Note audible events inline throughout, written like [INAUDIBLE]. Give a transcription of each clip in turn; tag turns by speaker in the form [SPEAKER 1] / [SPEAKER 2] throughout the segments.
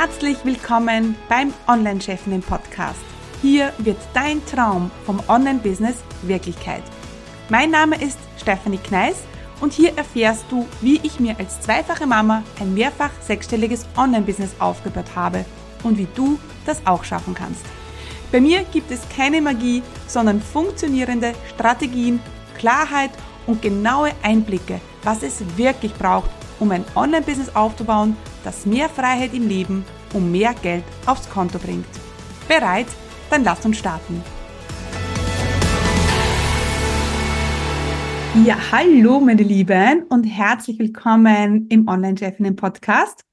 [SPEAKER 1] Herzlich willkommen beim Online-Chefinnen Podcast. Hier wird dein Traum vom Online-Business Wirklichkeit. Mein Name ist Stephanie Kneis und hier erfährst du, wie ich mir als zweifache Mama ein mehrfach sechsstelliges Online-Business aufgebaut habe und wie du das auch schaffen kannst. Bei mir gibt es keine Magie, sondern funktionierende Strategien, Klarheit und genaue Einblicke, was es wirklich braucht, um ein Online-Business aufzubauen, das mehr Freiheit im Leben und mehr Geld aufs Konto bringt. Bereit? Dann lass uns starten. Ja, hallo meine Lieben und herzlich willkommen im Online-Chefinnen Podcast.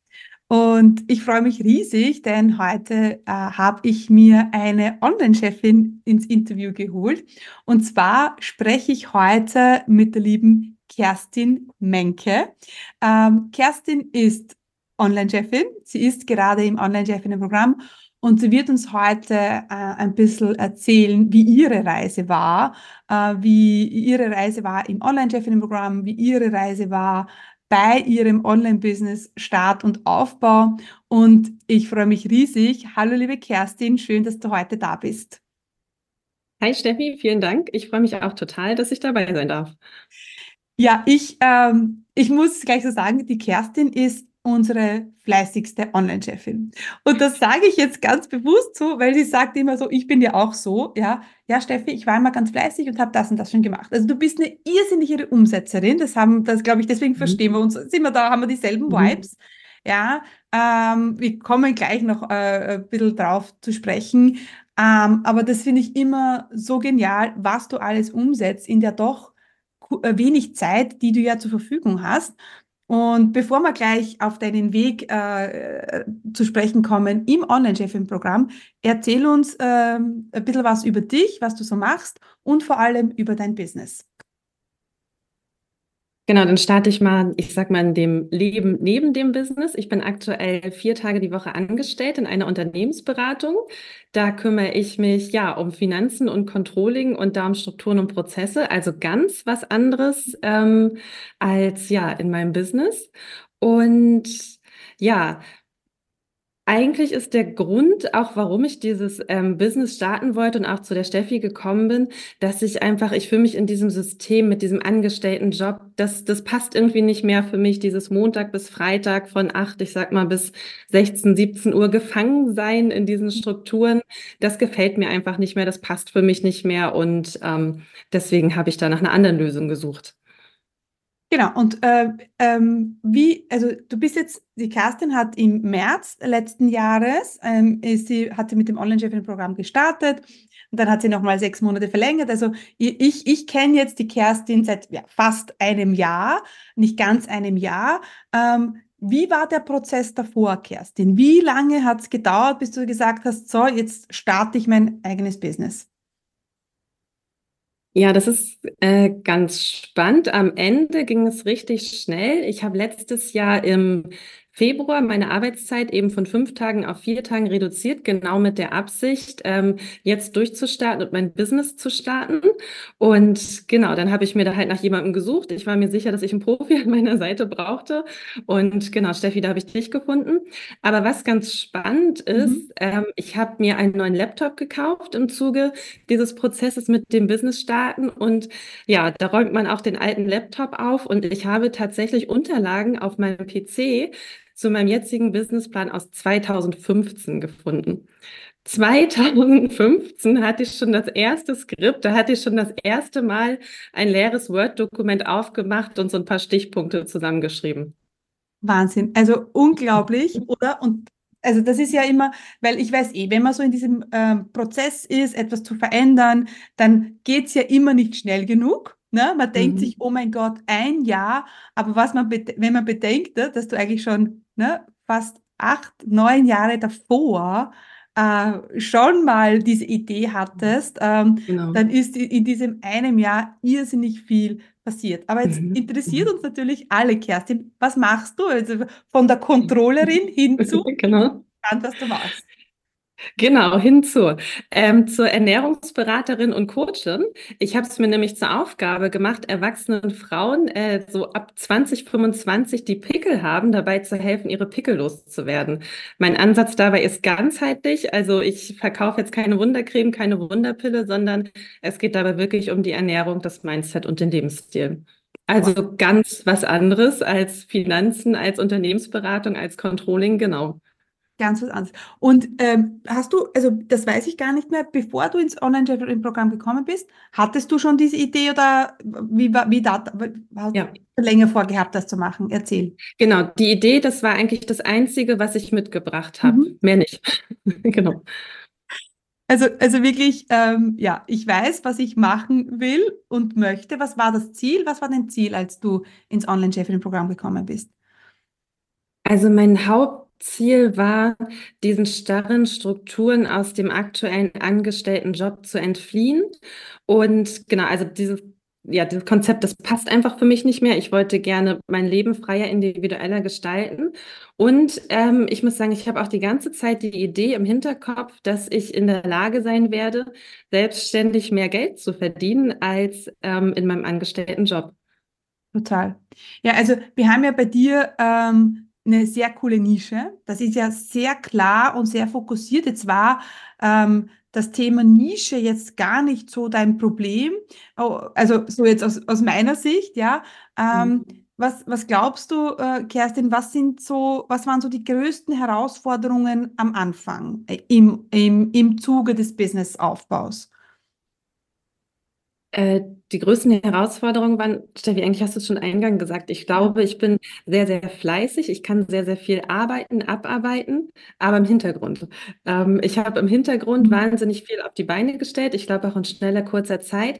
[SPEAKER 1] Und ich freue mich riesig, denn heute äh, habe ich mir eine Online-Chefin ins Interview geholt. Und zwar spreche ich heute mit der lieben Kerstin Menke. Ähm, Kerstin ist Online-Chefin. Sie ist gerade im Online-Chefinnen-Programm und sie wird uns heute äh, ein bisschen erzählen, wie ihre Reise war, äh, wie ihre Reise war im Online-Chefinnen-Programm, wie ihre Reise war bei ihrem Online-Business Start und Aufbau. Und ich freue mich riesig. Hallo, liebe Kerstin, schön, dass du heute da bist.
[SPEAKER 2] Hi Steffi, vielen Dank. Ich freue mich auch total, dass ich dabei sein darf.
[SPEAKER 1] Ja, ich, ähm, ich muss gleich so sagen, die Kerstin ist unsere fleißigste Online-Chefin. Und das sage ich jetzt ganz bewusst so, weil sie sagt immer so, ich bin ja auch so, ja, ja, Steffi, ich war immer ganz fleißig und habe das und das schon gemacht. Also du bist eine irrsinnige Umsetzerin, das haben, das glaube ich, deswegen mhm. verstehen wir uns, sind wir da, haben wir dieselben mhm. Vibes, ja, ähm, wir kommen gleich noch äh, ein bisschen drauf zu sprechen, ähm, aber das finde ich immer so genial, was du alles umsetzt in der doch wenig Zeit, die du ja zur Verfügung hast. Und bevor wir gleich auf deinen Weg äh, zu sprechen kommen im Online-Chefin-Programm, erzähl uns ähm, ein bisschen was über dich, was du so machst und vor allem über dein Business.
[SPEAKER 2] Genau, dann starte ich mal, ich sag mal, in dem Leben neben dem Business. Ich bin aktuell vier Tage die Woche angestellt in einer Unternehmensberatung. Da kümmere ich mich ja um Finanzen und Controlling und da um Strukturen und Prozesse, also ganz was anderes ähm, als ja in meinem Business. Und ja, eigentlich ist der Grund, auch warum ich dieses ähm, Business starten wollte und auch zu der Steffi gekommen bin, dass ich einfach, ich fühle mich in diesem System mit diesem Angestelltenjob, das, das passt irgendwie nicht mehr für mich, dieses Montag bis Freitag von acht, ich sag mal bis 16, 17 Uhr gefangen sein in diesen Strukturen. Das gefällt mir einfach nicht mehr, das passt für mich nicht mehr und ähm, deswegen habe ich da nach einer anderen Lösung gesucht.
[SPEAKER 1] Genau, und äh, ähm, wie, also du bist jetzt, die Kerstin hat im März letzten Jahres, ähm, sie, hat sie mit dem Online-Chefin-Programm gestartet und dann hat sie nochmal sechs Monate verlängert. Also ich, ich kenne jetzt die Kerstin seit ja, fast einem Jahr, nicht ganz einem Jahr. Ähm, wie war der Prozess davor, Kerstin? Wie lange hat es gedauert, bis du gesagt hast, so, jetzt starte ich mein eigenes Business?
[SPEAKER 2] Ja, das ist äh, ganz spannend. Am Ende ging es richtig schnell. Ich habe letztes Jahr im Februar meine Arbeitszeit eben von fünf Tagen auf vier Tagen reduziert, genau mit der Absicht, ähm, jetzt durchzustarten und mein Business zu starten. Und genau, dann habe ich mir da halt nach jemandem gesucht. Ich war mir sicher, dass ich einen Profi an meiner Seite brauchte. Und genau, Steffi, da habe ich dich gefunden. Aber was ganz spannend ist, mhm. ähm, ich habe mir einen neuen Laptop gekauft im Zuge dieses Prozesses mit dem Business starten. Und ja, da räumt man auch den alten Laptop auf. Und ich habe tatsächlich Unterlagen auf meinem PC, zu meinem jetzigen Businessplan aus 2015 gefunden. 2015 hatte ich schon das erste Skript, da hatte ich schon das erste Mal ein leeres Word-Dokument aufgemacht und so ein paar Stichpunkte zusammengeschrieben.
[SPEAKER 1] Wahnsinn, also unglaublich, [LAUGHS] oder? Und also das ist ja immer, weil ich weiß eh, wenn man so in diesem ähm, Prozess ist, etwas zu verändern, dann geht es ja immer nicht schnell genug. Ne? Man denkt mhm. sich, oh mein Gott, ein Jahr, aber was man, wenn man bedenkt, ne, dass du eigentlich schon ne, fast acht, neun Jahre davor äh, schon mal diese Idee hattest, ähm, genau. dann ist in diesem einem Jahr irrsinnig viel passiert. Aber jetzt mhm. interessiert mhm. uns natürlich alle, Kerstin, was machst du? Also von der [LAUGHS] Controllerin hin zu,
[SPEAKER 2] genau.
[SPEAKER 1] was du machst.
[SPEAKER 2] Genau, hinzu. Ähm, zur Ernährungsberaterin und Coachin. Ich habe es mir nämlich zur Aufgabe gemacht, erwachsenen Frauen äh, so ab 2025, die Pickel haben, dabei zu helfen, ihre Pickel loszuwerden. Mein Ansatz dabei ist ganzheitlich. Also ich verkaufe jetzt keine Wundercreme, keine Wunderpille, sondern es geht dabei wirklich um die Ernährung, das Mindset und den Lebensstil. Also ganz was anderes als Finanzen, als Unternehmensberatung, als Controlling, genau.
[SPEAKER 1] Ganz was anderes. Und ähm, hast du, also das weiß ich gar nicht mehr, bevor du ins Online-Programm gekommen bist, hattest du schon diese Idee oder wie war, wie da, hast ja. du länger vorgehabt, das zu machen? Erzähl.
[SPEAKER 2] Genau, die Idee, das war eigentlich das Einzige, was ich mitgebracht habe. Mhm. Mehr nicht. [LAUGHS] genau.
[SPEAKER 1] Also, also wirklich, ähm, ja, ich weiß, was ich machen will und möchte. Was war das Ziel? Was war dein Ziel, als du ins Online-Chefin-Programm gekommen bist?
[SPEAKER 2] Also mein Haupt Ziel war, diesen starren Strukturen aus dem aktuellen Angestelltenjob zu entfliehen. Und genau, also dieses, ja, dieses Konzept, das passt einfach für mich nicht mehr. Ich wollte gerne mein Leben freier, individueller gestalten. Und ähm, ich muss sagen, ich habe auch die ganze Zeit die Idee im Hinterkopf, dass ich in der Lage sein werde, selbstständig mehr Geld zu verdienen als ähm, in meinem Angestelltenjob.
[SPEAKER 1] Total. Ja, also wir haben ja bei dir ähm, eine sehr coole Nische. Das ist ja sehr klar und sehr fokussiert. Jetzt war ähm, das Thema Nische jetzt gar nicht so dein Problem. Oh, also so jetzt aus, aus meiner Sicht, ja. Ähm, mhm. Was, was glaubst du, äh, Kerstin, was sind so, was waren so die größten Herausforderungen am Anfang äh, im, im, im Zuge des Businessaufbaus?
[SPEAKER 2] Äh, die größten Herausforderungen waren, Steffi, eigentlich hast du es schon eingangs gesagt. Ich glaube, ich bin sehr, sehr fleißig. Ich kann sehr, sehr viel arbeiten, abarbeiten, aber im Hintergrund. Ähm, ich habe im Hintergrund mhm. wahnsinnig viel auf die Beine gestellt. Ich glaube auch in schneller, kurzer Zeit.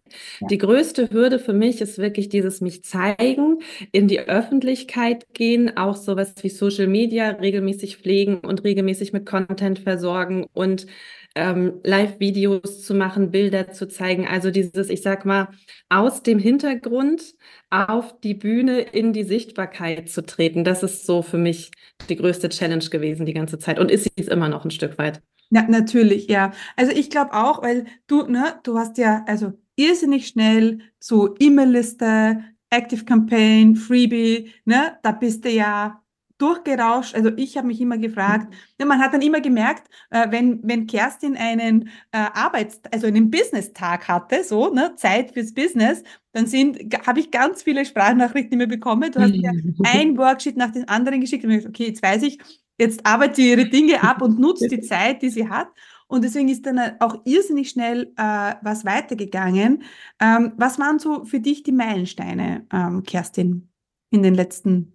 [SPEAKER 2] Die größte Hürde für mich ist wirklich dieses mich zeigen, in die Öffentlichkeit gehen, auch sowas wie Social Media regelmäßig pflegen und regelmäßig mit Content versorgen und ähm, Live-Videos zu machen, Bilder zu zeigen. Also dieses, ich sag mal, aus dem Hintergrund auf die Bühne in die Sichtbarkeit zu treten. Das ist so für mich die größte Challenge gewesen die ganze Zeit und ist es immer noch ein Stück weit.
[SPEAKER 1] Ja, natürlich, ja. Also ich glaube auch, weil du, ne, du hast ja also irrsinnig schnell so E-Mail-Liste, Active Campaign, Freebie, ne, da bist du ja durchgerauscht. Also ich habe mich immer gefragt, mhm. ja, man hat dann immer gemerkt, äh, wenn, wenn Kerstin einen äh, Arbeits-, also einen Business-Tag hatte, so, ne, Zeit fürs Business, dann sind, habe ich ganz viele Sprachnachrichten immer bekommen. Du hast ja ein Worksheet nach dem anderen geschickt und mir gesagt, okay, jetzt weiß ich, jetzt arbeitet sie ihre Dinge ab und nutzt die [LAUGHS] Zeit, die sie hat. Und deswegen ist dann auch irrsinnig schnell äh, was weitergegangen. Ähm, was waren so für dich die Meilensteine, ähm, Kerstin, in den letzten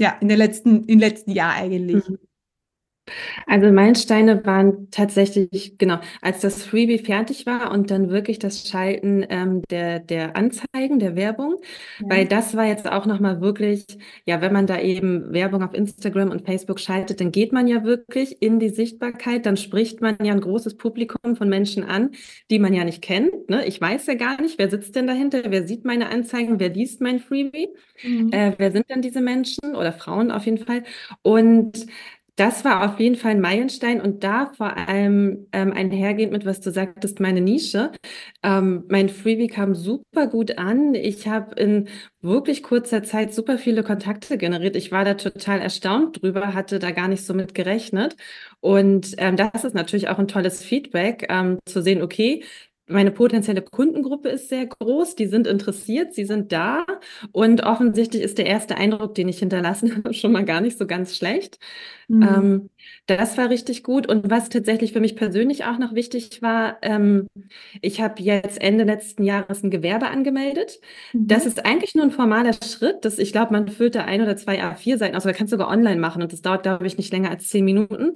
[SPEAKER 1] ja, in den letzten, im letzten Jahr eigentlich. Mhm.
[SPEAKER 2] Also Meilensteine waren tatsächlich, genau, als das Freebie fertig war und dann wirklich das Schalten ähm, der, der Anzeigen, der Werbung, ja. weil das war jetzt auch nochmal wirklich, ja, wenn man da eben Werbung auf Instagram und Facebook schaltet, dann geht man ja wirklich in die Sichtbarkeit, dann spricht man ja ein großes Publikum von Menschen an, die man ja nicht kennt. Ne? Ich weiß ja gar nicht, wer sitzt denn dahinter, wer sieht meine Anzeigen, wer liest mein Freebie, mhm. äh, wer sind denn diese Menschen oder Frauen auf jeden Fall und das war auf jeden Fall ein Meilenstein und da vor allem ähm, einhergehend mit, was du sagtest, meine Nische. Ähm, mein Freebie kam super gut an. Ich habe in wirklich kurzer Zeit super viele Kontakte generiert. Ich war da total erstaunt drüber, hatte da gar nicht so mit gerechnet. Und ähm, das ist natürlich auch ein tolles Feedback, ähm, zu sehen, okay, meine potenzielle Kundengruppe ist sehr groß, die sind interessiert, sie sind da und offensichtlich ist der erste Eindruck, den ich hinterlassen [LAUGHS] habe, schon mal gar nicht so ganz schlecht. Mhm. Ähm, das war richtig gut und was tatsächlich für mich persönlich auch noch wichtig war, ähm, ich habe jetzt Ende letzten Jahres ein Gewerbe angemeldet. Mhm. Das ist eigentlich nur ein formaler Schritt, dass ich glaube, man füllt da ein oder zwei A4-Seiten aus, oder kannst sogar online machen und das dauert, glaube ich, nicht länger als zehn Minuten.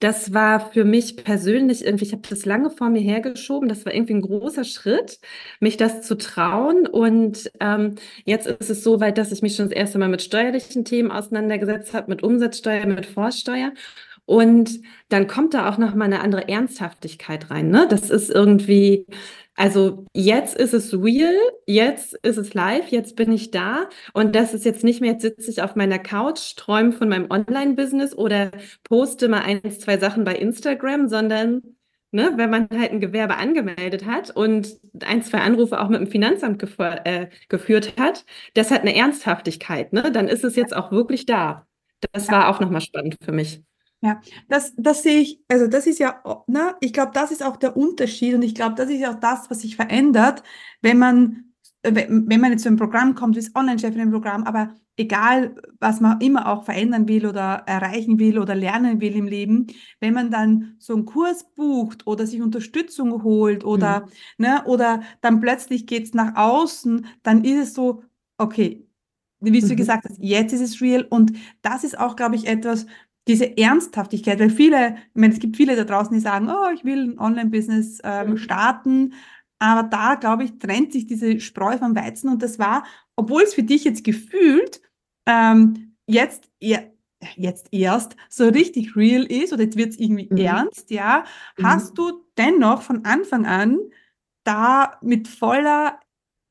[SPEAKER 2] Das war für mich persönlich irgendwie, ich habe das lange vor mir hergeschoben. Das war irgendwie ein großer Schritt, mich das zu trauen. Und ähm, jetzt ist es so weit, dass ich mich schon das erste Mal mit steuerlichen Themen auseinandergesetzt habe, mit Umsatzsteuer, mit Vorsteuer. Und dann kommt da auch noch mal eine andere Ernsthaftigkeit rein. Ne? Das ist irgendwie Also jetzt ist es real, jetzt ist es live, jetzt bin ich da und das ist jetzt nicht mehr, jetzt sitze ich auf meiner Couch, träume von meinem Online-Business oder poste mal ein, zwei Sachen bei Instagram, sondern ne, wenn man halt ein Gewerbe angemeldet hat und ein, zwei Anrufe auch mit dem Finanzamt äh, geführt hat, das hat eine Ernsthaftigkeit, ne? Dann ist es jetzt auch wirklich da. Das war auch nochmal spannend für mich.
[SPEAKER 1] Ja, das, das sehe ich, also das ist ja, ne, ich glaube, das ist auch der Unterschied und ich glaube, das ist ja auch das, was sich verändert, wenn man, wenn man jetzt zu einem Programm kommt, wie das Online-Chef in einem Programm, aber egal, was man immer auch verändern will oder erreichen will oder lernen will im Leben, wenn man dann so einen Kurs bucht oder sich Unterstützung holt oder, mhm. ne, oder dann plötzlich geht es nach außen, dann ist es so, okay, wie du mhm. gesagt hast, jetzt ist es real und das ist auch, glaube ich, etwas, diese Ernsthaftigkeit, weil viele, ich meine, es gibt viele da draußen, die sagen, oh, ich will ein Online-Business ähm, mhm. starten, aber da, glaube ich, trennt sich diese Spreu vom Weizen und das war, obwohl es für dich jetzt gefühlt ähm, jetzt, eher, jetzt erst so richtig real ist oder jetzt wird es irgendwie mhm. ernst, ja, mhm. hast du dennoch von Anfang an da mit voller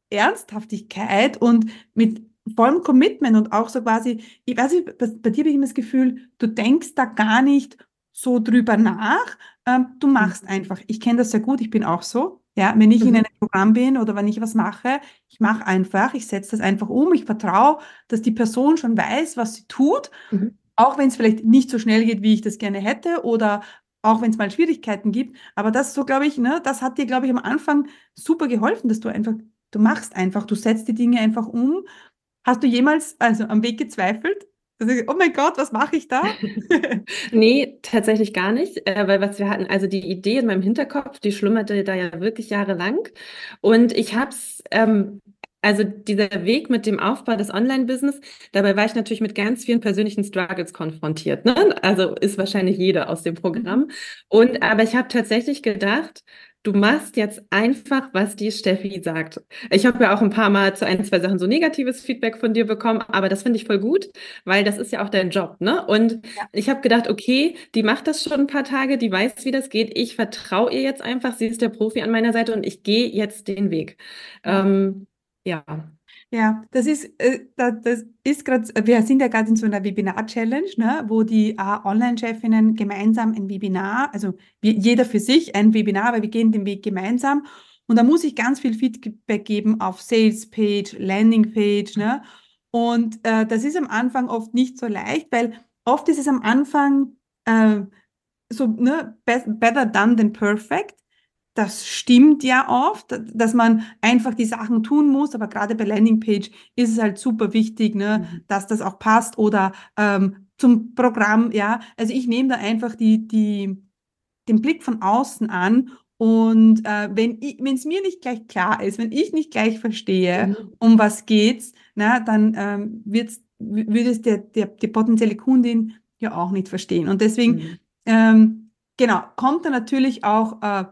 [SPEAKER 1] Ernsthaftigkeit und mit vollem Commitment und auch so quasi, ich weiß nicht, bei, dir habe ich immer das Gefühl, du denkst da gar nicht so drüber nach, ähm, du machst mhm. einfach. Ich kenne das sehr gut, ich bin auch so. Ja, wenn ich mhm. in einem Programm bin oder wenn ich was mache, ich mache einfach, ich setze das einfach um, ich vertraue, dass die Person schon weiß, was sie tut, mhm. auch wenn es vielleicht nicht so schnell geht, wie ich das gerne hätte oder auch wenn es mal Schwierigkeiten gibt. Aber das so, glaube ich, ne, das hat dir, glaube ich, am Anfang super geholfen, dass du einfach, du machst einfach, du setzt die Dinge einfach um Hast du jemals also am Weg gezweifelt? Also, oh mein Gott, was mache ich da? [LAUGHS]
[SPEAKER 2] nee, tatsächlich gar nicht, äh, weil was wir hatten, also die Idee in meinem Hinterkopf, die schlummerte da ja wirklich jahrelang. Und ich habe es, ähm, also dieser Weg mit dem Aufbau des Online-Business, dabei war ich natürlich mit ganz vielen persönlichen Struggles konfrontiert. Ne? Also ist wahrscheinlich jeder aus dem Programm. Mhm. Und aber ich habe tatsächlich gedacht, du machst jetzt einfach, was die Steffi sagt. Ich habe ja auch ein paar Mal zu ein, zwei Sachen so negatives Feedback von dir bekommen, aber das finde ich voll gut, weil das ist ja auch dein Job, ne? Und ja. ich habe gedacht, okay, die macht das schon ein paar Tage, die weiß, wie das geht. Ich vertraue ihr jetzt einfach, sie ist der Profi an meiner Seite und ich gehe jetzt den Weg. Ähm, ja.
[SPEAKER 1] Ja, das ist, äh, das ist gerade, wir sind ja gerade in so einer Webinar-Challenge, ne, wo die äh, Online-Chefinnen gemeinsam ein Webinar, also jeder für sich ein Webinar, weil wir gehen den Weg gemeinsam. Und da muss ich ganz viel Feedback geben auf Sales-Page, Landing-Page, ne? Und äh, das ist am Anfang oft nicht so leicht, weil oft ist es am Anfang äh, so, ne, better done than perfect das stimmt ja oft, dass man einfach die Sachen tun muss, aber gerade bei Landingpage ist es halt super wichtig, ne, mhm. dass das auch passt oder ähm, zum Programm, ja. Also ich nehme da einfach die, die, den Blick von außen an und äh, wenn es mir nicht gleich klar ist, wenn ich nicht gleich verstehe, mhm. um was geht's, na, dann ähm, wird's, wird es der, der, die potenzielle Kundin ja auch nicht verstehen. Und deswegen, mhm. ähm, genau, kommt da natürlich auch äh,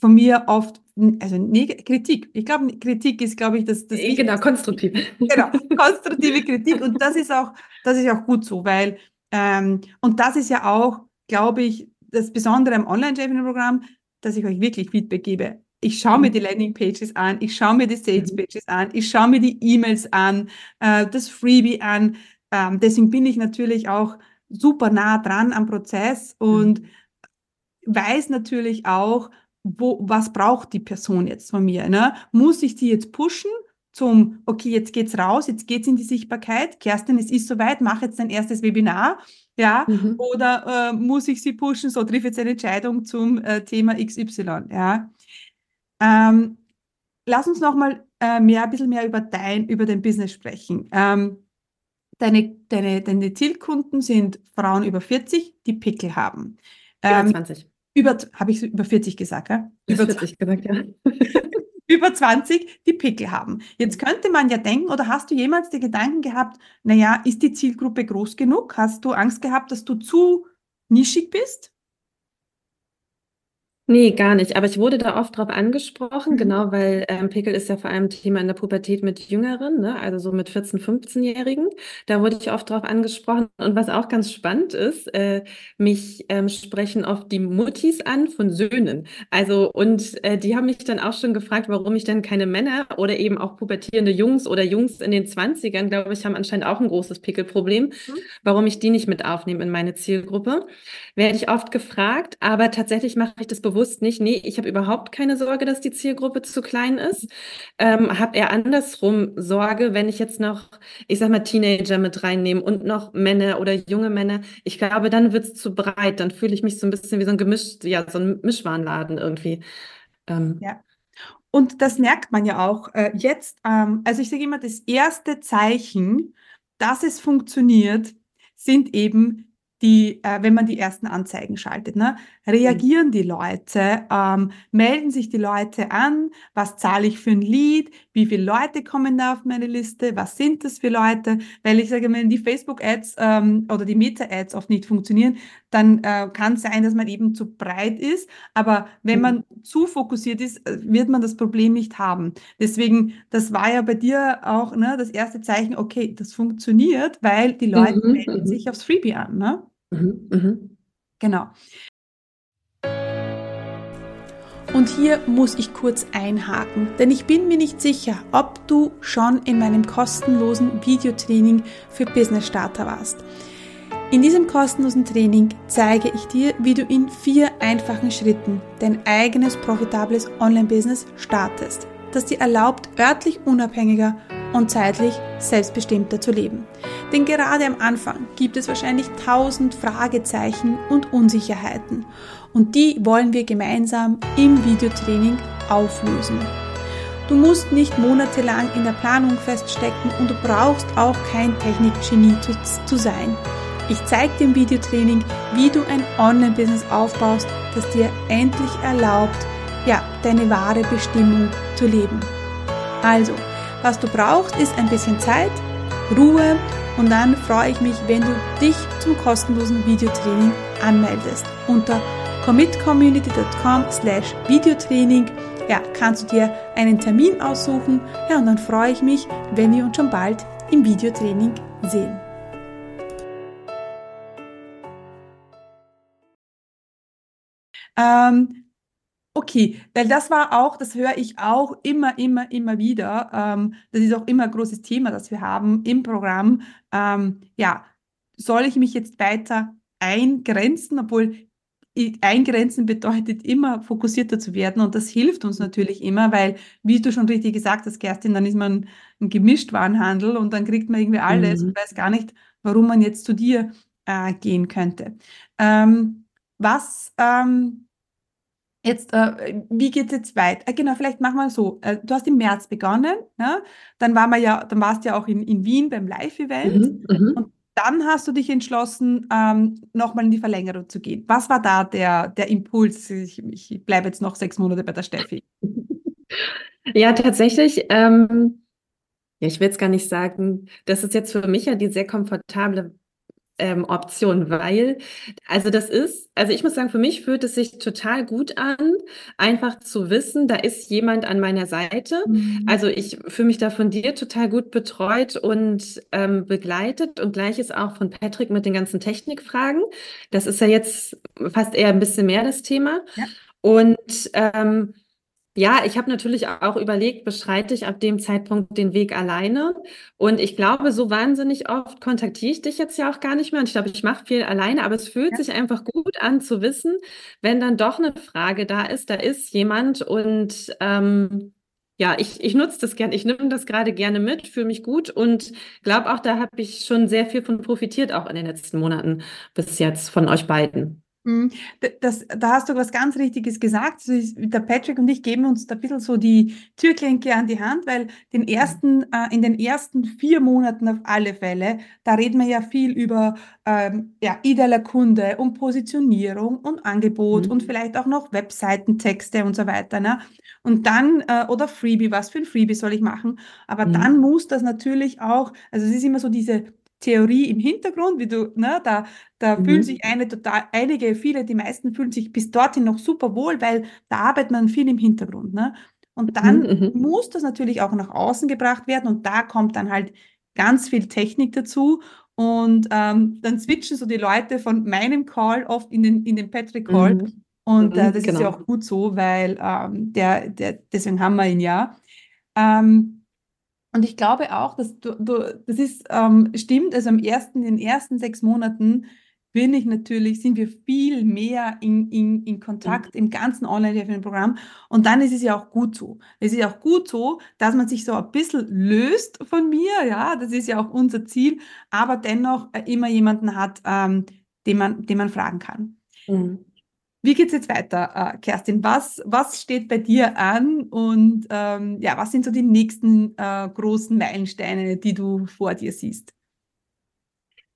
[SPEAKER 1] von mir oft, also Kritik. Ich glaube, Kritik ist, glaube ich, das, das
[SPEAKER 2] äh, Genau, konstruktiv.
[SPEAKER 1] Genau, [LAUGHS] konstruktive Kritik. Und das ist auch, das ist auch gut so, weil, ähm, und das ist ja auch, glaube ich, das Besondere am Online-Chefing-Programm, dass ich euch wirklich Feedback gebe. Ich schaue mir mhm. die Landing-Pages an, ich schaue mir die Sales-Pages mhm. an, ich schaue mir die E-Mails an, äh, das Freebie an. Ähm, deswegen bin ich natürlich auch super nah dran am Prozess und mhm. weiß natürlich auch, wo, was braucht die Person jetzt von mir? Ne? Muss ich sie jetzt pushen zum, okay, jetzt geht's raus, jetzt geht's in die Sichtbarkeit. Kerstin, es ist soweit, mach jetzt dein erstes Webinar. Ja, mhm. oder äh, muss ich sie pushen, so triff jetzt eine Entscheidung zum äh, Thema XY. Ja. Ähm, lass uns nochmal äh, mehr, ein bisschen mehr über dein, über dein Business sprechen. Ähm, deine, deine, deine Zielkunden sind Frauen über 40, die Pickel haben.
[SPEAKER 2] Ähm, 20.
[SPEAKER 1] Über, habe ich über 40 gesagt, ja? [LAUGHS]
[SPEAKER 2] Über 40 gesagt, ja.
[SPEAKER 1] über 20, die Pickel haben. Jetzt könnte man ja denken, oder hast du jemals den Gedanken gehabt, naja, ist die Zielgruppe groß genug? Hast du Angst gehabt, dass du zu nischig bist?
[SPEAKER 2] Nee, gar nicht. Aber ich wurde da oft drauf angesprochen,
[SPEAKER 1] Mhm.
[SPEAKER 2] genau, weil ähm, Pickel ist ja vor allem Thema in der Pubertät mit Jüngeren, ne? Also so mit 14-, 15-Jährigen. Da wurde ich oft drauf angesprochen. Und was auch ganz spannend ist, äh, mich ähm, sprechen oft die Muttis an von Söhnen. Also, und äh, die haben mich dann auch schon gefragt, warum ich dann keine Männer oder eben auch pubertierende Jungs oder Jungs in den 20ern, glaube ich, haben anscheinend auch ein großes Pickelproblem,
[SPEAKER 1] Mhm.
[SPEAKER 2] warum ich die nicht mit aufnehme in meine Zielgruppe. Werde ich oft gefragt, aber tatsächlich mache ich das bewusst nicht. Nee, ich habe überhaupt keine Sorge, dass die Zielgruppe zu klein ist. Ähm, habe eher andersrum Sorge, wenn ich jetzt noch, ich sag mal, Teenager mit reinnehme und noch Männer oder junge Männer. Ich glaube, dann wird es zu breit. Dann fühle ich mich so ein bisschen wie so ein gemischt, ja, so ein Mischwarenladen irgendwie. Ähm,
[SPEAKER 1] Ja. Und das merkt man ja auch äh, jetzt. Ähm, also ich sage immer, das erste Zeichen, dass es funktioniert, sind eben die, äh, wenn man die ersten Anzeigen schaltet. Ne? Reagieren die Leute? Ähm, melden sich die Leute an? Was zahle ich für ein Lied? Wie viele Leute kommen da auf meine Liste? Was sind das für Leute? Weil ich sage, wenn die Facebook-Ads ähm, oder die Meta-Ads oft nicht funktionieren, dann äh, kann es sein, dass man eben zu breit ist. Aber wenn man zu fokussiert ist, äh, wird man das Problem nicht haben. Deswegen, das war ja bei dir auch ne, das erste Zeichen, okay, das funktioniert, weil die Leute
[SPEAKER 2] Mhm,
[SPEAKER 1] melden
[SPEAKER 2] mhm.
[SPEAKER 1] sich aufs Freebie an. Ne?
[SPEAKER 2] Mhm, mhm.
[SPEAKER 1] Genau. Und hier muss ich kurz einhaken, denn ich bin mir nicht sicher, ob du schon in meinem kostenlosen Videotraining für Business Starter warst. In diesem kostenlosen Training zeige ich dir, wie du in vier einfachen Schritten dein eigenes profitables Online-Business startest, das dir erlaubt, örtlich unabhängiger und zeitlich selbstbestimmter zu leben. Denn gerade am Anfang gibt es wahrscheinlich tausend Fragezeichen und Unsicherheiten und die wollen wir gemeinsam im Videotraining auflösen. Du musst nicht monatelang in der Planung feststecken und du brauchst auch kein Technikgenie zu, zu sein. Ich zeige dir im Videotraining, wie du ein Online-Business aufbaust, das dir endlich erlaubt, ja, deine wahre Bestimmung zu leben. Also, was du brauchst, ist ein bisschen Zeit, Ruhe und dann freue ich mich, wenn du dich zum kostenlosen Videotraining anmeldest. Unter commitcommunity.com slash Videotraining ja, kannst du dir einen Termin aussuchen. Ja, und dann freue ich mich, wenn wir uns schon bald im Videotraining sehen. Ähm, okay, weil das war auch, das höre ich auch immer, immer, immer wieder. Ähm, das ist auch immer ein großes Thema, das wir haben im Programm. Ähm, ja, soll ich mich jetzt weiter eingrenzen, obwohl eingrenzen bedeutet immer fokussierter zu werden und das hilft uns natürlich immer, weil, wie du schon richtig gesagt hast, Kerstin, dann ist man ein Gemischtwarenhandel und dann kriegt man irgendwie alles
[SPEAKER 2] Mhm.
[SPEAKER 1] und weiß gar nicht, warum man jetzt zu dir äh, gehen könnte. Ähm, was ähm, jetzt, äh, wie geht es jetzt weiter? Äh, genau, vielleicht machen wir so. Äh, du hast im März begonnen, ja? Dann waren wir ja, dann warst du ja auch in, in Wien beim Live-Event.
[SPEAKER 2] Mhm. Mhm.
[SPEAKER 1] Und dann hast du dich entschlossen, ähm, nochmal in die Verlängerung zu gehen. Was war da der, der Impuls? Ich, ich bleibe jetzt noch sechs Monate bei der Steffi. [LAUGHS]
[SPEAKER 2] Ja, tatsächlich. Ähm, ja, ich will jetzt gar nicht sagen, das ist jetzt für mich ja die sehr komfortable ähm, Option, weil, also das ist, also ich muss sagen, für mich fühlt es sich total gut an, einfach zu wissen, da ist jemand an meiner Seite.
[SPEAKER 1] Mhm.
[SPEAKER 2] Also ich fühle mich da von dir total gut betreut und ähm, begleitet und gleiches auch von Patrick mit den ganzen Technikfragen. Das ist ja jetzt fast eher ein bisschen mehr das Thema.
[SPEAKER 1] Ja.
[SPEAKER 2] Und ähm, ja, ich habe natürlich auch überlegt, beschreite ich ab dem Zeitpunkt den Weg alleine? Und ich glaube, so wahnsinnig oft kontaktiere ich dich jetzt ja auch gar nicht mehr. Und ich glaube, ich mache viel alleine, aber es fühlt
[SPEAKER 1] Ja.
[SPEAKER 2] sich einfach gut an zu wissen, wenn dann doch eine Frage da ist, da ist jemand und ähm, ja, ich, ich nutze das gern, ich nehme das gerade gerne mit, fühle mich gut und glaube auch, da habe ich schon sehr viel von profitiert, auch in den letzten Monaten bis jetzt von euch beiden.
[SPEAKER 1] Mhm. Das, da hast du was ganz Richtiges gesagt. Der Patrick und ich geben uns da ein bisschen so die Türklinke an die Hand, weil den ersten, äh, in den ersten vier Monaten auf alle Fälle, da reden wir ja viel über ähm, ja, idealer Kunde und Positionierung und Angebot
[SPEAKER 2] Mhm.
[SPEAKER 1] und vielleicht auch noch Webseitentexte und so weiter. Ne? Und dann, äh, oder Freebie, was für ein Freebie soll ich machen? Aber
[SPEAKER 2] Mhm.
[SPEAKER 1] dann muss das natürlich auch, also es ist immer so diese Theorie im Hintergrund, wie du, ne, da, da
[SPEAKER 2] Mhm.
[SPEAKER 1] fühlen sich eine total, einige, viele, die meisten fühlen sich bis dorthin noch super wohl, weil da arbeitet man viel im Hintergrund, ne? Und dann
[SPEAKER 2] Mhm, mhm.
[SPEAKER 1] muss das natürlich auch nach außen gebracht werden und da kommt dann halt ganz viel Technik dazu und ähm, dann switchen so die Leute von meinem Call oft in den, in den Patrick Call
[SPEAKER 2] Mhm.
[SPEAKER 1] und äh,
[SPEAKER 2] Mhm,
[SPEAKER 1] das ist ja
[SPEAKER 2] genau.
[SPEAKER 1] auch gut so, weil ähm, der, der, deswegen haben wir ihn ja. Ähm, und ich glaube auch, dass du, du das ist, ähm, stimmt, also im ersten, in den ersten sechs Monaten bin ich natürlich, sind wir viel mehr in, in, in Kontakt im ganzen Online-Programm. Und dann ist es ja auch gut so. Es ist ja auch gut so, dass man sich so ein bisschen löst von mir, ja, das ist ja auch unser Ziel, aber dennoch äh, immer jemanden hat, ähm, den man, den man fragen kann.
[SPEAKER 2] Mhm.
[SPEAKER 1] Wie geht's jetzt weiter, äh, Kerstin? Was, was steht bei dir an und ähm, ja, was sind so die nächsten äh, großen Meilensteine, die du vor dir siehst?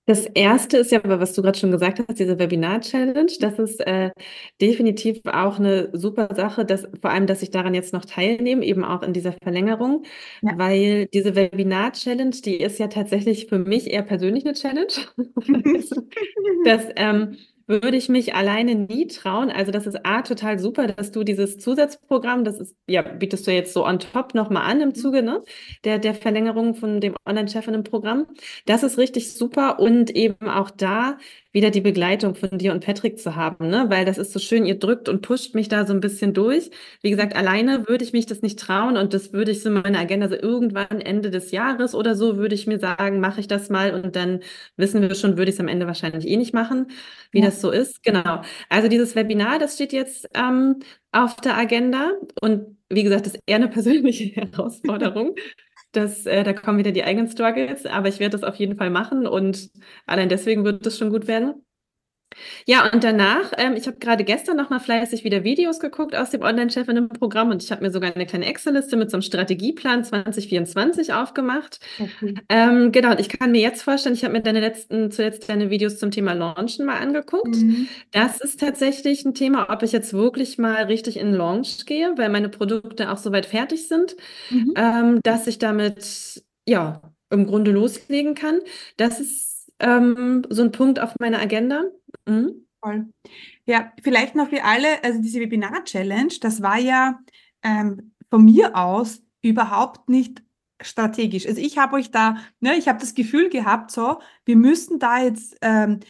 [SPEAKER 2] Das erste ist ja, was du gerade schon gesagt hast, diese Webinar-Challenge. Das ist äh, definitiv auch eine super Sache, dass, vor allem, dass ich daran jetzt noch teilnehme, eben auch in dieser Verlängerung,
[SPEAKER 1] Ja.
[SPEAKER 2] weil diese Webinar-Challenge, die ist ja tatsächlich für mich eher persönlich eine Challenge. [LAUGHS] [LAUGHS] Das ähm, würde ich mich alleine nie trauen. Also das ist A, total super, dass du dieses Zusatzprogramm, das ist, ja, bietest du jetzt so on top nochmal an im Zuge, ne, der, der Verlängerung von dem Online-Chefinnen-Programm. Das ist richtig super und eben auch da wieder die Begleitung von dir und Patrick zu haben, ne, weil das ist so schön, ihr drückt und pusht mich da so ein bisschen durch. Wie gesagt, alleine würde ich mich das nicht trauen und das würde ich so in meiner Agenda, so irgendwann Ende des Jahres oder so, würde ich mir sagen, mache ich das mal und dann wissen wir schon, würde ich es am Ende wahrscheinlich eh nicht machen, wie
[SPEAKER 1] Ja.
[SPEAKER 2] das so ist. Genau. Also dieses Webinar, das steht jetzt ähm, auf der Agenda und wie gesagt, das ist eher eine persönliche [LAUGHS] Herausforderung. Das, äh, da kommen wieder die eigenen Struggles, aber ich werde das auf jeden Fall machen und allein deswegen wird es schon gut werden. Ja, und danach, ähm, ich habe gerade gestern noch mal fleißig wieder Videos geguckt aus dem Online-Chefinnen-Programm und ich habe mir sogar eine kleine Excel-Liste mit so einem Strategieplan 2024 aufgemacht.
[SPEAKER 1] Okay.
[SPEAKER 2] Ähm, genau, und ich kann mir jetzt vorstellen, ich habe mir deine letzten, zuletzt deine Videos zum Thema Launchen mal angeguckt.
[SPEAKER 1] Mhm.
[SPEAKER 2] Das ist tatsächlich ein Thema, ob ich jetzt wirklich mal richtig in Launch gehe, weil meine Produkte auch soweit fertig sind,
[SPEAKER 1] Mhm.
[SPEAKER 2] ähm, dass ich damit, ja, im Grunde loslegen kann. Das ist ähm, so ein Punkt auf meiner Agenda. Mhm.
[SPEAKER 1] Voll. Ja, vielleicht noch für alle, also diese Webinar-Challenge, das war ja ähm, von mir aus überhaupt nicht strategisch. Also ich habe euch da, ne, ich habe das Gefühl gehabt, so, wir müssen da jetzt, ähm,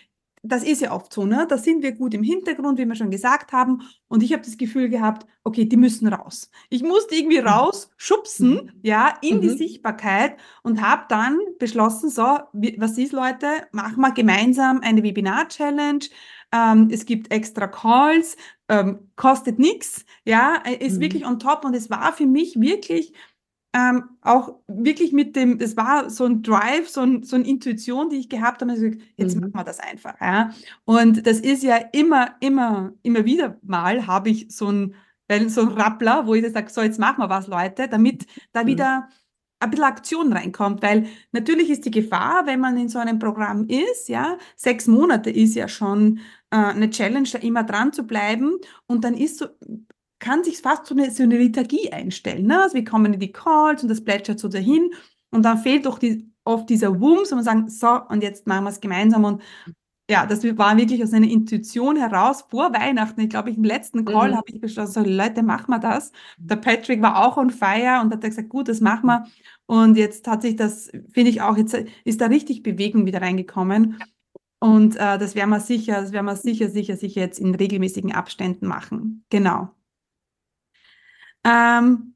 [SPEAKER 1] das ist ja oft so, ne, da sind wir gut im Hintergrund, wie wir schon gesagt haben, und ich habe das Gefühl gehabt, okay, die müssen raus. Ich musste irgendwie
[SPEAKER 2] Mhm.
[SPEAKER 1] raus schubsen,
[SPEAKER 2] Mhm.
[SPEAKER 1] ja, in die
[SPEAKER 2] Mhm.
[SPEAKER 1] Sichtbarkeit und habe dann beschlossen, so, was ist, Leute, machen wir gemeinsam eine Webinar-Challenge. Ähm, es gibt extra Calls, ähm, kostet nichts, ja, äh, ist
[SPEAKER 2] Mhm.
[SPEAKER 1] wirklich on top und es war für mich wirklich ähm, auch wirklich mit dem, es war so ein Drive, so, ein, so eine Intuition, die ich gehabt habe, gesagt, jetzt
[SPEAKER 2] Mhm.
[SPEAKER 1] machen wir das einfach. Ja. Und das ist ja immer, immer, immer wieder mal habe ich so ein, so ein Rappler, wo ich sage, so jetzt machen wir was, Leute, damit da
[SPEAKER 2] Mhm.
[SPEAKER 1] wieder ein bisschen Aktion reinkommt, weil natürlich ist die Gefahr, wenn man in so einem Programm ist, ja, sechs Monate ist ja schon äh, eine Challenge, da immer dran zu bleiben und dann ist so, kann sich fast so eine, so eine Liturgie einstellen. Ne? Also wir kommen in die Calls und das plätschert so dahin und dann fehlt doch die, oft dieser Wumms und man sagen, so und jetzt machen wir es gemeinsam und ja, das war wirklich aus einer Intuition heraus vor Weihnachten. Ich glaube, im letzten Call
[SPEAKER 2] Mhm.
[SPEAKER 1] habe ich beschlossen, so, Leute, machen wir das. Der Patrick war auch on fire und hat gesagt, gut, das machen wir. Und jetzt hat sich das, finde ich auch, jetzt ist da richtig Bewegung wieder reingekommen. Und äh, das werden wir sicher, das werden wir sicher, sicher, sicher jetzt in regelmäßigen Abständen machen. Genau. Ähm,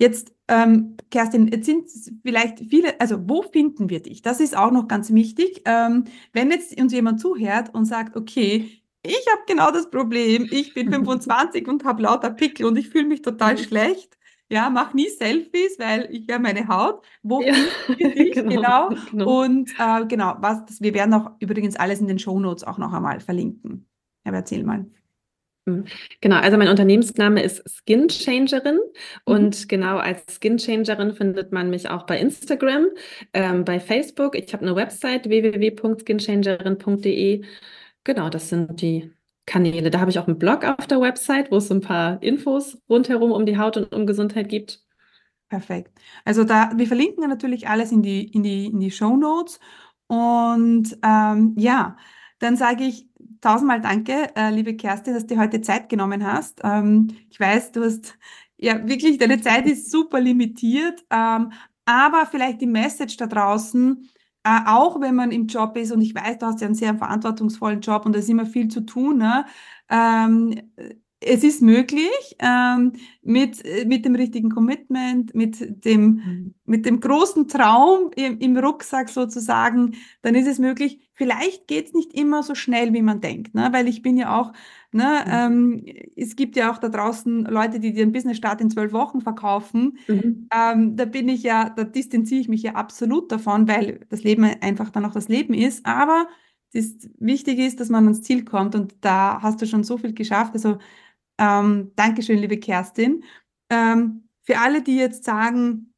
[SPEAKER 1] jetzt, ähm, Kerstin, jetzt sind vielleicht viele, also wo finden wir dich? Das ist auch noch ganz wichtig. Ähm, wenn jetzt uns jemand zuhört und sagt, okay, ich habe genau das Problem, ich bin [LAUGHS] 25 und habe lauter Pickel und ich fühle mich total schlecht. Ja, mach nie Selfies, weil ich ja meine Haut. Wo
[SPEAKER 2] Ja,
[SPEAKER 1] finden wir [LAUGHS] dich? Genau.
[SPEAKER 2] genau, genau.
[SPEAKER 1] Und äh, genau, was, wir werden auch übrigens alles in den Shownotes auch noch einmal verlinken. Aber erzähl mal.
[SPEAKER 2] Genau, also mein Unternehmensname ist Skin Changerin
[SPEAKER 1] Mhm.
[SPEAKER 2] und genau als Skin Changerin findet man mich auch bei Instagram, ähm, bei Facebook. Ich habe eine Website www.skinchangerin.de. Genau, das sind die Kanäle. Da habe ich auch einen Blog auf der Website, wo es so ein paar Infos rundherum um die Haut und um Gesundheit gibt.
[SPEAKER 1] Perfekt. Also da, wir verlinken natürlich alles in die, in die, in die Show Notes. Und ähm, ja, dann sage ich tausendmal danke, äh, liebe Kerstin, dass du heute Zeit genommen hast. Ähm, ich weiß, du hast ja wirklich, deine [LAUGHS] Zeit ist super limitiert, ähm, aber vielleicht die Message da draußen, äh, auch wenn man im Job ist, und ich weiß, du hast ja einen sehr verantwortungsvollen Job und da ist immer viel zu tun, ne? Ähm, es ist möglich, ähm, mit, mit dem richtigen Commitment, mit dem, mhm. mit dem großen Traum im, im, Rucksack sozusagen, dann ist es möglich. Vielleicht geht es nicht immer so schnell, wie man denkt, ne? weil ich bin ja auch, ne, mhm. ähm, es gibt ja auch da draußen Leute, die den Business-Start in zwölf Wochen verkaufen. Mhm. Ähm, da bin ich ja, da distanziere ich mich ja absolut davon, weil das Leben einfach dann auch das Leben ist. Aber das Wichtige ist, dass man ans Ziel kommt und da hast du schon so viel geschafft. Also ähm, Dankeschön, liebe Kerstin. Ähm, für alle, die jetzt sagen,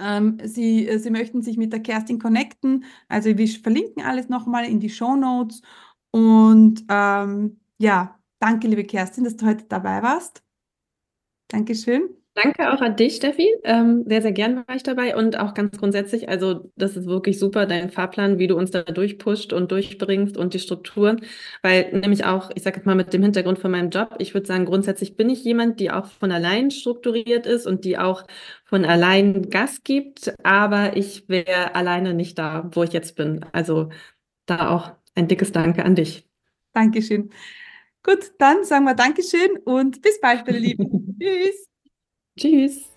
[SPEAKER 1] ähm, Sie, Sie möchten sich mit der Kerstin connecten, also wir verlinken alles nochmal in die Show Notes. Und ähm, ja, danke, liebe Kerstin, dass du heute dabei warst. Dankeschön.
[SPEAKER 2] Danke auch an dich, Steffi. Ähm, sehr, sehr gern war ich dabei und auch ganz grundsätzlich, also das ist wirklich super, dein Fahrplan, wie du uns da durchpusht und durchbringst und die Strukturen, weil nämlich auch, ich sage jetzt mal mit dem Hintergrund von meinem Job, ich würde sagen, grundsätzlich bin ich jemand, die auch von allein strukturiert ist und die auch von allein Gas gibt, aber ich wäre alleine nicht da, wo ich jetzt bin. Also da auch ein dickes Danke an dich.
[SPEAKER 1] Dankeschön. Gut, dann sagen wir Dankeschön und bis bald, meine Lieben. [LAUGHS] Tschüss.
[SPEAKER 2] Tschüss.